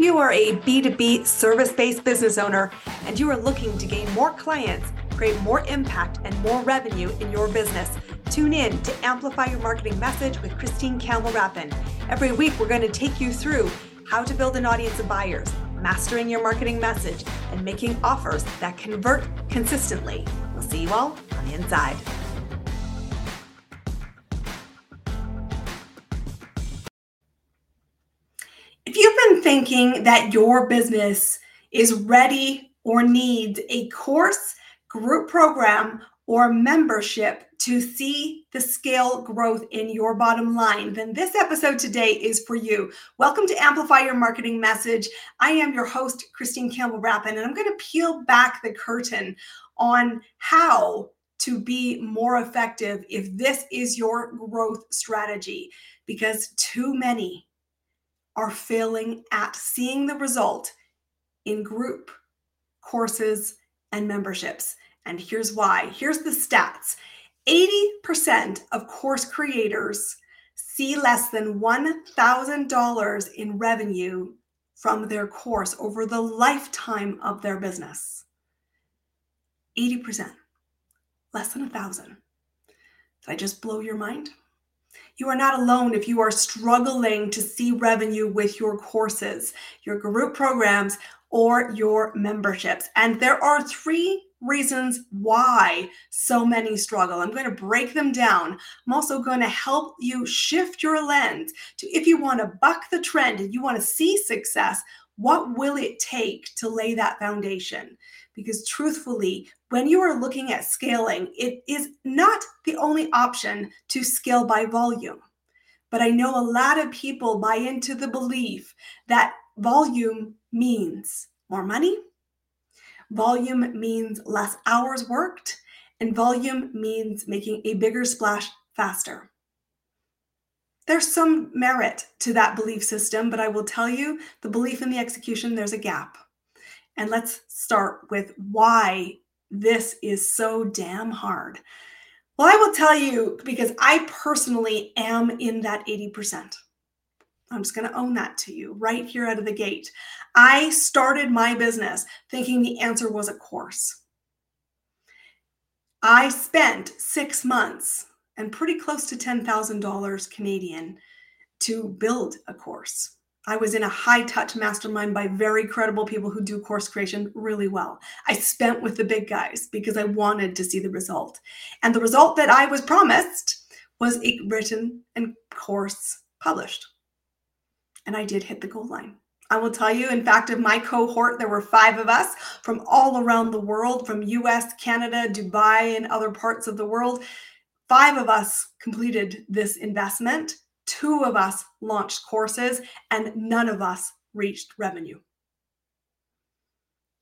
You are a B2B service based business owner and you are looking to gain more clients, create more impact, and more revenue in your business. Tune in to Amplify Your Marketing Message with Christine Campbell Rapin. Every week, we're going to take you through how to build an audience of buyers, mastering your marketing message, and making offers that convert consistently. We'll see you all on the inside. Thinking that your business is ready or needs a course, group program, or membership to see the scale growth in your bottom line, then this episode today is for you. Welcome to Amplify Your Marketing Message. I am your host, Christine Campbell Rapin, and I'm going to peel back the curtain on how to be more effective if this is your growth strategy, because too many are failing at seeing the result in group courses and memberships. And here's why. Here's the stats 80% of course creators see less than $1,000 in revenue from their course over the lifetime of their business. 80%, less than a thousand. Did I just blow your mind? You are not alone if you are struggling to see revenue with your courses, your group programs, or your memberships. And there are three reasons why so many struggle. I'm going to break them down. I'm also going to help you shift your lens to if you want to buck the trend and you want to see success, what will it take to lay that foundation? Because truthfully, when you are looking at scaling, it is not the only option to scale by volume. But I know a lot of people buy into the belief that volume means more money, volume means less hours worked, and volume means making a bigger splash faster. There's some merit to that belief system, but I will tell you the belief in the execution, there's a gap. And let's start with why this is so damn hard. Well, I will tell you because I personally am in that 80%. I'm just going to own that to you right here out of the gate. I started my business thinking the answer was a course. I spent six months and pretty close to $10,000 Canadian to build a course. I was in a high touch mastermind by very credible people who do course creation really well. I spent with the big guys because I wanted to see the result. And the result that I was promised was a written and course published. And I did hit the goal line. I will tell you, in fact, of my cohort, there were five of us from all around the world, from US, Canada, Dubai, and other parts of the world. Five of us completed this investment. Two of us launched courses, and none of us reached revenue.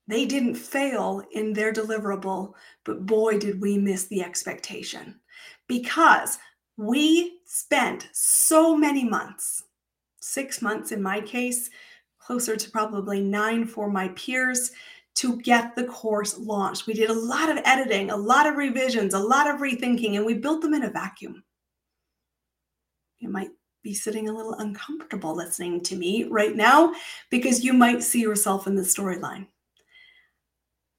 They didn't fail in their deliverable, but boy, did we miss the expectation because we spent so many months, six months in my case, closer to probably nine for my peers to get the course launched. We did a lot of editing, a lot of revisions, a lot of rethinking, and we built them in a vacuum. You might be sitting a little uncomfortable listening to me right now because you might see yourself in the storyline.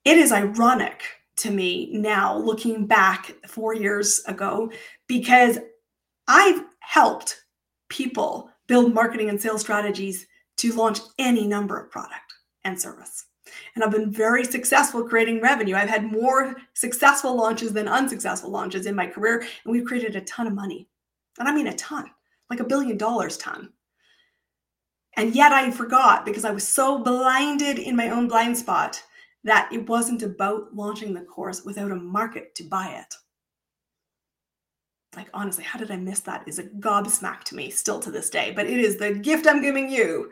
It is ironic to me now, looking back four years ago, because I've helped people build marketing and sales strategies to launch any number of product and service. And I've been very successful creating revenue. I've had more successful launches than unsuccessful launches in my career, and we've created a ton of money. And I mean a ton, like a billion dollars ton. And yet I forgot because I was so blinded in my own blind spot that it wasn't about launching the course without a market to buy it. Like, honestly, how did I miss that? Is a gobsmack to me still to this day, but it is the gift I'm giving you.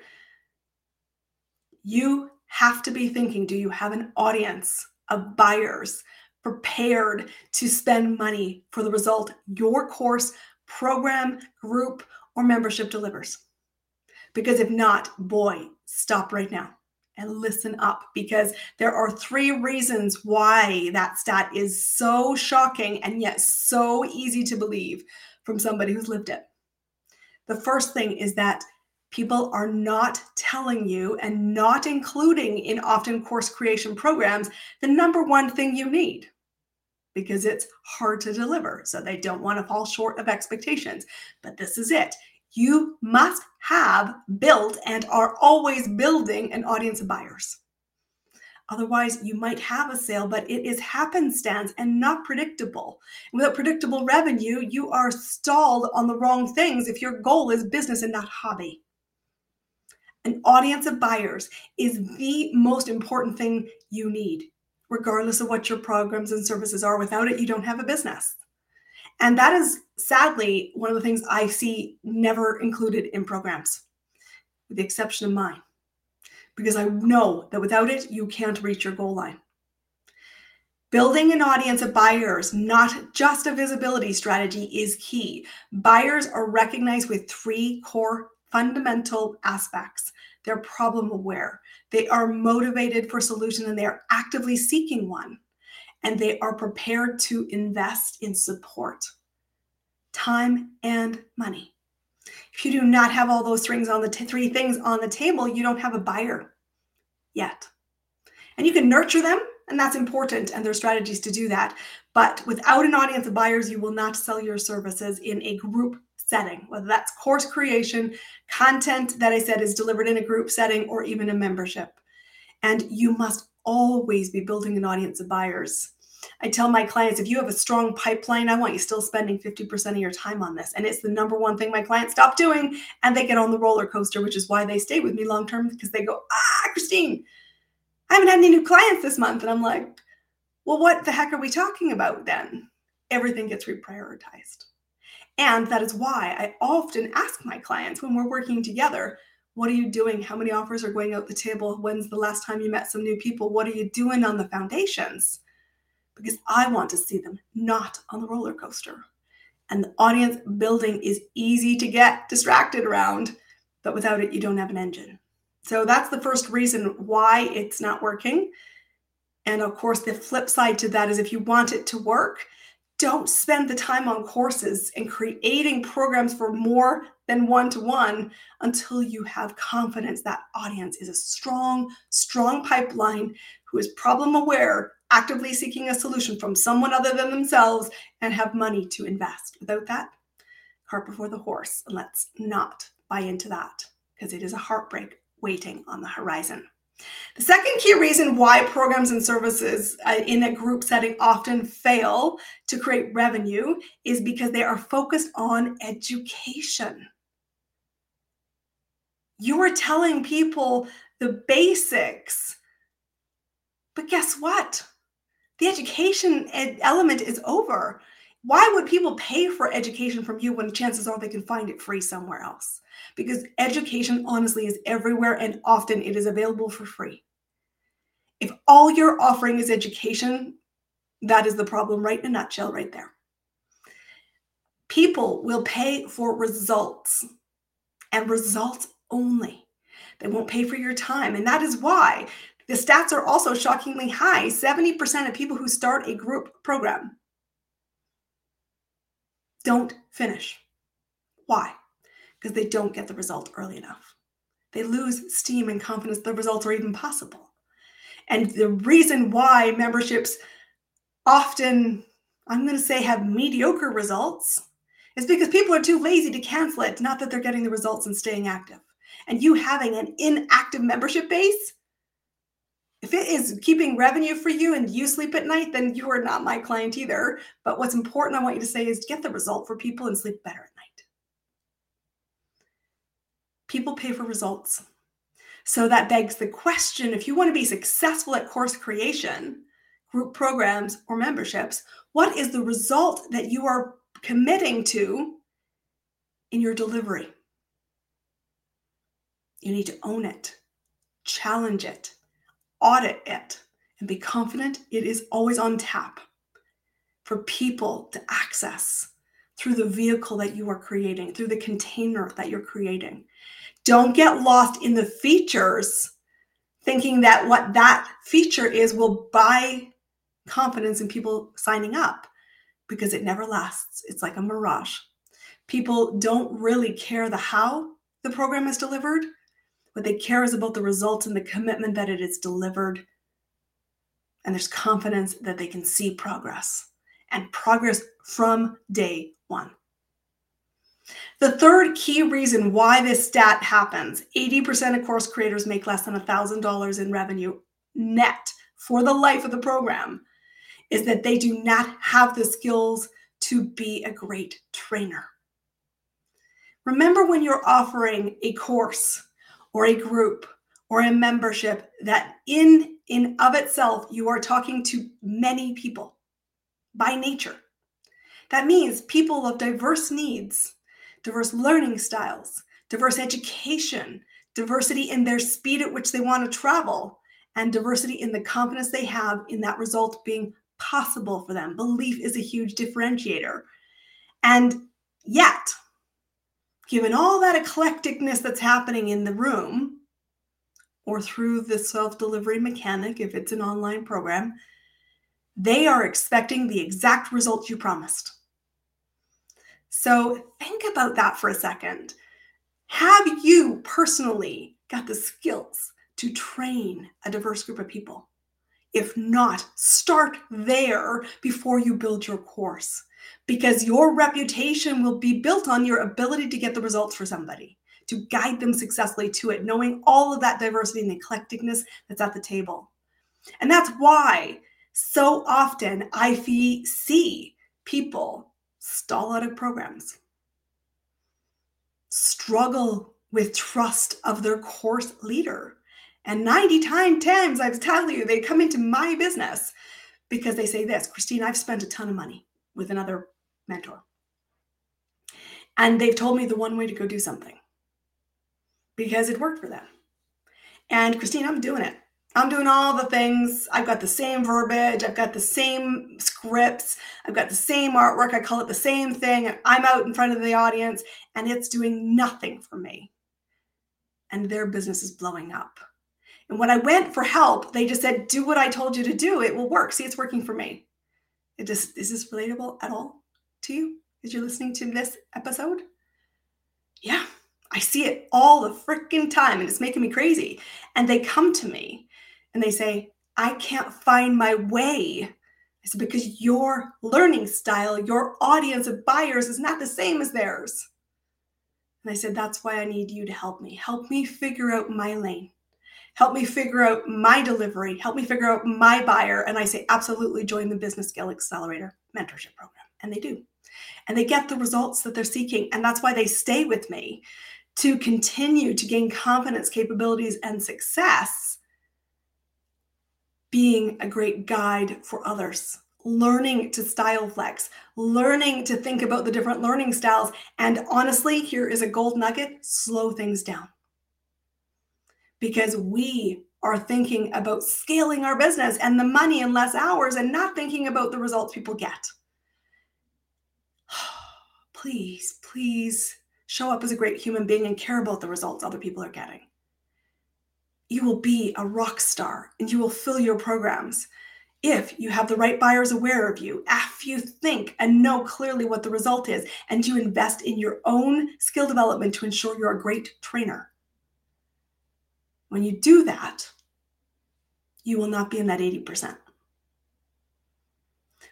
You have to be thinking do you have an audience of buyers prepared to spend money for the result your course, program, group, or membership delivers? Because if not, boy, stop right now and listen up because there are three reasons why that stat is so shocking and yet so easy to believe from somebody who's lived it. The first thing is that people are not telling you and not including in often course creation programs the number one thing you need because it's hard to deliver. So they don't want to fall short of expectations. But this is it. You must have built and are always building an audience of buyers. Otherwise, you might have a sale, but it is happenstance and not predictable. Without predictable revenue, you are stalled on the wrong things if your goal is business and not hobby. An audience of buyers is the most important thing you need, regardless of what your programs and services are. Without it, you don't have a business. And that is sadly one of the things I see never included in programs, with the exception of mine because I know that without it, you can't reach your goal line. Building an audience of buyers, not just a visibility strategy, is key. Buyers are recognized with three core fundamental aspects. They're problem aware, they are motivated for solution, and they are actively seeking one. And they are prepared to invest in support, time, and money. If you do not have all those things on the t- three things on the table, you don't have a buyer yet. And you can nurture them, and that's important, and there are strategies to do that. But without an audience of buyers, you will not sell your services in a group setting, whether that's course creation, content that I said is delivered in a group setting, or even a membership. And you must always be building an audience of buyers. I tell my clients if you have a strong pipeline, I want you still spending 50% of your time on this. And it's the number one thing my clients stop doing and they get on the roller coaster, which is why they stay with me long term because they go, ah, Christine, I haven't had any new clients this month. And I'm like, well, what the heck are we talking about then? Everything gets reprioritized. And that is why I often ask my clients when we're working together, what are you doing? How many offers are going out the table? When's the last time you met some new people? What are you doing on the foundations? because I want to see them not on the roller coaster. And the audience building is easy to get distracted around, but without it, you don't have an engine. So that's the first reason why it's not working. And of course, the flip side to that is if you want it to work, don't spend the time on courses and creating programs for more than one to one until you have confidence that audience is a strong, strong pipeline who is problem aware actively seeking a solution from someone other than themselves and have money to invest. Without that, cart before the horse. And let's not buy into that because it is a heartbreak waiting on the horizon. The second key reason why programs and services uh, in a group setting often fail to create revenue is because they are focused on education. You are telling people the basics, but guess what? the education element is over. Why would people pay for education from you when chances are they can find it free somewhere else? Because education, honestly, is everywhere and often it is available for free. If all you're offering is education, that is the problem right in a nutshell, right there. People will pay for results and results only. They won't pay for your time. And that is why the stats are also shockingly high 70% of people who start a group program don't finish. Why? Because they don't get the result early enough. They lose steam and confidence the results are even possible. And the reason why memberships often, I'm going to say, have mediocre results is because people are too lazy to cancel it, not that they're getting the results and staying active. And you having an inactive membership base if it is keeping revenue for you and you sleep at night, then you are not my client either. But what's important, I want you to say, is get the result for people and sleep better at night. People pay for results. So that begs the question if you want to be successful at course creation, group programs, or memberships, what is the result that you are committing to in your delivery? You need to own it, challenge it audit it and be confident it is always on tap for people to access through the vehicle that you are creating, through the container that you're creating. Don't get lost in the features thinking that what that feature is will buy confidence in people signing up because it never lasts. It's like a mirage. People don't really care the how the program is delivered. What they care is about the results and the commitment that it is delivered. And there's confidence that they can see progress and progress from day one. The third key reason why this stat happens 80% of course creators make less than $1,000 in revenue net for the life of the program is that they do not have the skills to be a great trainer. Remember when you're offering a course or a group or a membership that in in of itself you are talking to many people by nature. That means people of diverse needs, diverse learning styles, diverse education, diversity in their speed at which they want to travel, and diversity in the confidence they have in that result being possible for them. Belief is a huge differentiator. And yet, given all that eclecticness that's happening in the room or through the self delivery mechanic, if it's an online program, they are expecting the exact results you promised. So think about that for a second. Have you personally got the skills to train a diverse group of people? If not, start there before you build your course because your reputation will be built on your ability to get the results for somebody, to guide them successfully to it, knowing all of that diversity and eclecticness that's at the table. And that's why so often I see people stall out of programs, struggle with trust of their course leader and 90 times, times I've told you, they come into my business because they say this Christine, I've spent a ton of money with another mentor. And they've told me the one way to go do something because it worked for them. And Christine, I'm doing it. I'm doing all the things. I've got the same verbiage. I've got the same scripts. I've got the same artwork. I call it the same thing. I'm out in front of the audience and it's doing nothing for me. And their business is blowing up. And when I went for help, they just said, do what I told you to do. It will work. See, it's working for me. It just is this relatable at all to you as you're listening to this episode? Yeah, I see it all the freaking time and it's making me crazy. And they come to me and they say, I can't find my way. I said, because your learning style, your audience of buyers is not the same as theirs. And I said, that's why I need you to help me. Help me figure out my lane help me figure out my delivery, help me figure out my buyer. And I say, absolutely join the Business Scale Accelerator mentorship program. And they do. And they get the results that they're seeking. And that's why they stay with me to continue to gain confidence, capabilities, and success, being a great guide for others. Learning to style flex, learning to think about the different learning styles. And honestly, here is a gold nugget slow things down because we are thinking about scaling our business and the money in less hours and not thinking about the results people get. please, please show up as a great human being and care about the results other people are getting. You will be a rock star and you will fill your programs if you have the right buyers aware of you, if you think and know clearly what the result is, and you invest in your own skill development to ensure you're a great trainer. When you do that, you will not be in that 80%.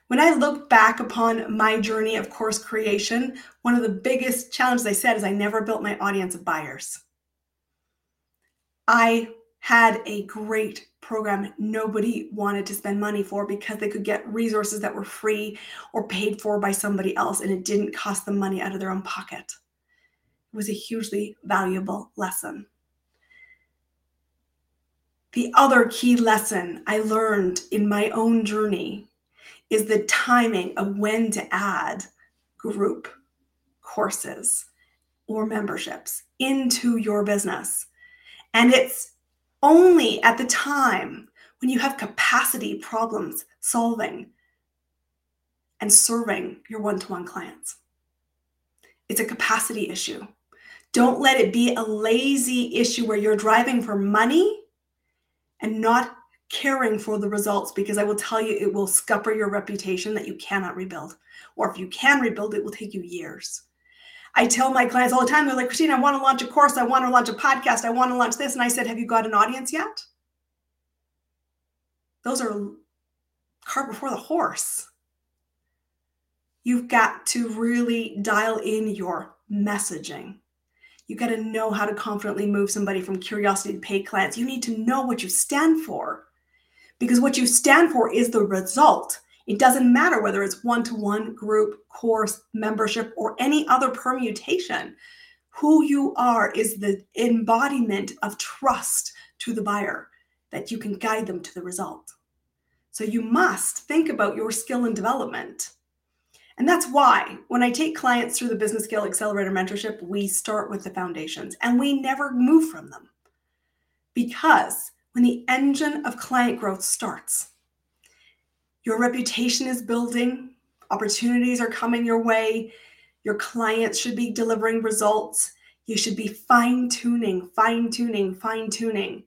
When I look back upon my journey of course creation, one of the biggest challenges I said is I never built my audience of buyers. I had a great program nobody wanted to spend money for because they could get resources that were free or paid for by somebody else and it didn't cost them money out of their own pocket. It was a hugely valuable lesson. The other key lesson I learned in my own journey is the timing of when to add group courses or memberships into your business. And it's only at the time when you have capacity problems solving and serving your one to one clients. It's a capacity issue. Don't let it be a lazy issue where you're driving for money and not caring for the results because I will tell you it will scupper your reputation that you cannot rebuild. Or if you can rebuild, it will take you years. I tell my clients all the time, they're like, Christine, I want to launch a course. I want to launch a podcast. I want to launch this. And I said, Have you got an audience yet? Those are cart before the horse. You've got to really dial in your messaging. You got to know how to confidently move somebody from curiosity to paid clients. You need to know what you stand for because what you stand for is the result. It doesn't matter whether it's one to one, group, course, membership, or any other permutation. Who you are is the embodiment of trust to the buyer that you can guide them to the result. So you must think about your skill and development. And that's why when I take clients through the Business Scale Accelerator mentorship, we start with the foundations and we never move from them. Because when the engine of client growth starts, your reputation is building, opportunities are coming your way, your clients should be delivering results. You should be fine tuning, fine tuning, fine tuning,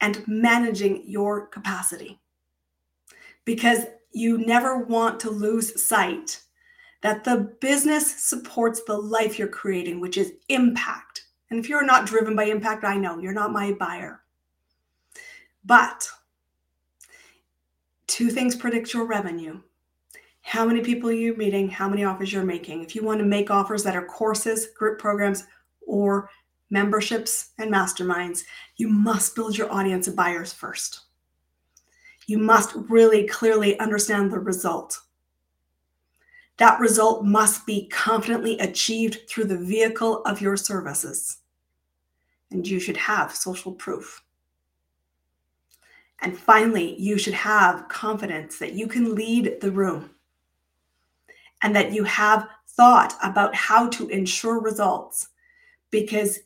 and managing your capacity. Because you never want to lose sight that the business supports the life you're creating, which is impact. And if you're not driven by impact, I know you're not my buyer. But two things predict your revenue how many people you're meeting, how many offers you're making. If you want to make offers that are courses, group programs, or memberships and masterminds, you must build your audience of buyers first you must really clearly understand the result. That result must be confidently achieved through the vehicle of your services. And you should have social proof. And finally, you should have confidence that you can lead the room and that you have thought about how to ensure results. Because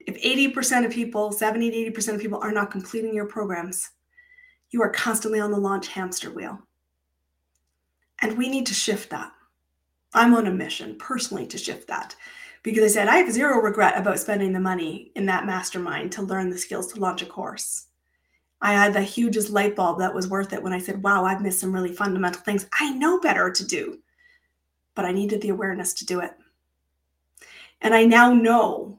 if 80% of people, 70 to 80% of people are not completing your programs, you are constantly on the launch hamster wheel. And we need to shift that. I'm on a mission personally to shift that because I said I have zero regret about spending the money in that mastermind to learn the skills to launch a course. I had the hugest light bulb that was worth it when I said, wow, I've missed some really fundamental things I know better to do, but I needed the awareness to do it. And I now know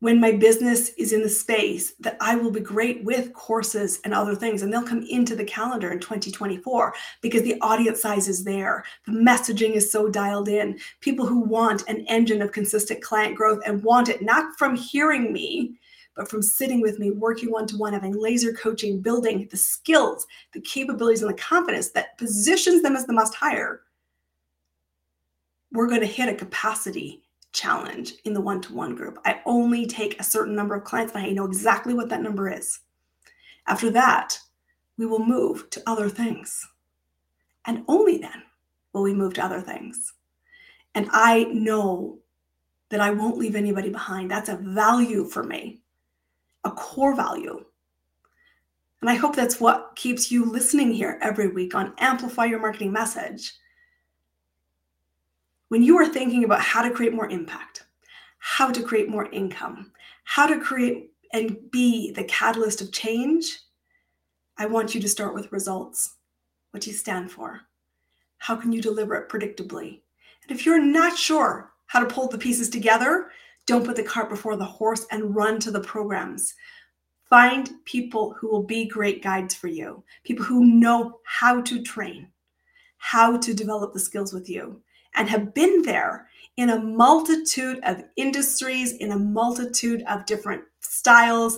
when my business is in the space that I will be great with courses and other things. And they'll come into the calendar in 2024 because the audience size is there. The messaging is so dialed in. People who want an engine of consistent client growth and want it not from hearing me, but from sitting with me, working one to one, having laser coaching, building the skills, the capabilities, and the confidence that positions them as the must hire. We're going to hit a capacity challenge in the one to one group. I only take a certain number of clients and I know exactly what that number is. After that, we will move to other things. And only then will we move to other things. And I know that I won't leave anybody behind. That's a value for me, a core value. And I hope that's what keeps you listening here every week on Amplify Your Marketing Message when you are thinking about how to create more impact, how to create more income, how to create and be the catalyst of change, I want you to start with results. What do you stand for? How can you deliver it predictably? And if you're not sure how to pull the pieces together, don't put the cart before the horse and run to the programs. Find people who will be great guides for you, people who know how to train, how to develop the skills with you, and have been there in a multitude of industries, in a multitude of different styles,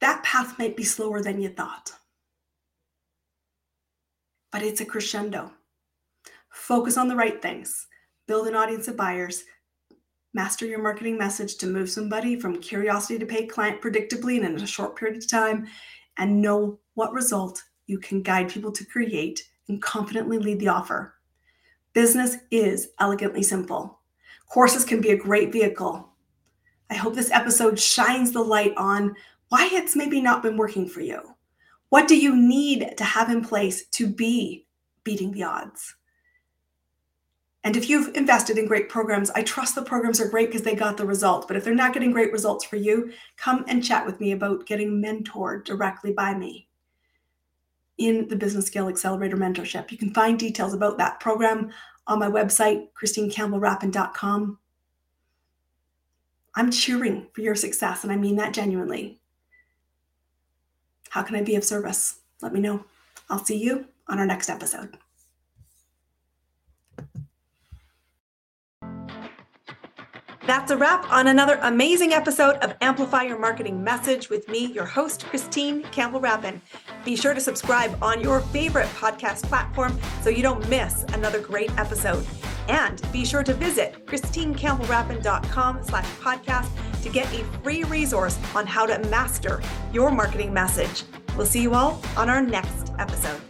that path might be slower than you thought. But it's a crescendo. Focus on the right things, build an audience of buyers, master your marketing message to move somebody from curiosity to paid client predictably and in a short period of time, and know what result you can guide people to create and confidently lead the offer. Business is elegantly simple. Courses can be a great vehicle. I hope this episode shines the light on why it's maybe not been working for you. What do you need to have in place to be beating the odds? And if you've invested in great programs, I trust the programs are great because they got the result. But if they're not getting great results for you, come and chat with me about getting mentored directly by me in the Business Scale Accelerator Mentorship. You can find details about that program on my website, christinecampbellrapin.com. I'm cheering for your success, and I mean that genuinely. How can I be of service? Let me know. I'll see you on our next episode. That's a wrap on another amazing episode of Amplify Your Marketing Message with me, your host, Christine Campbell Rapin. Be sure to subscribe on your favorite podcast platform so you don't miss another great episode. And be sure to visit christinecampbellrapin.com slash podcast to get a free resource on how to master your marketing message. We'll see you all on our next episode.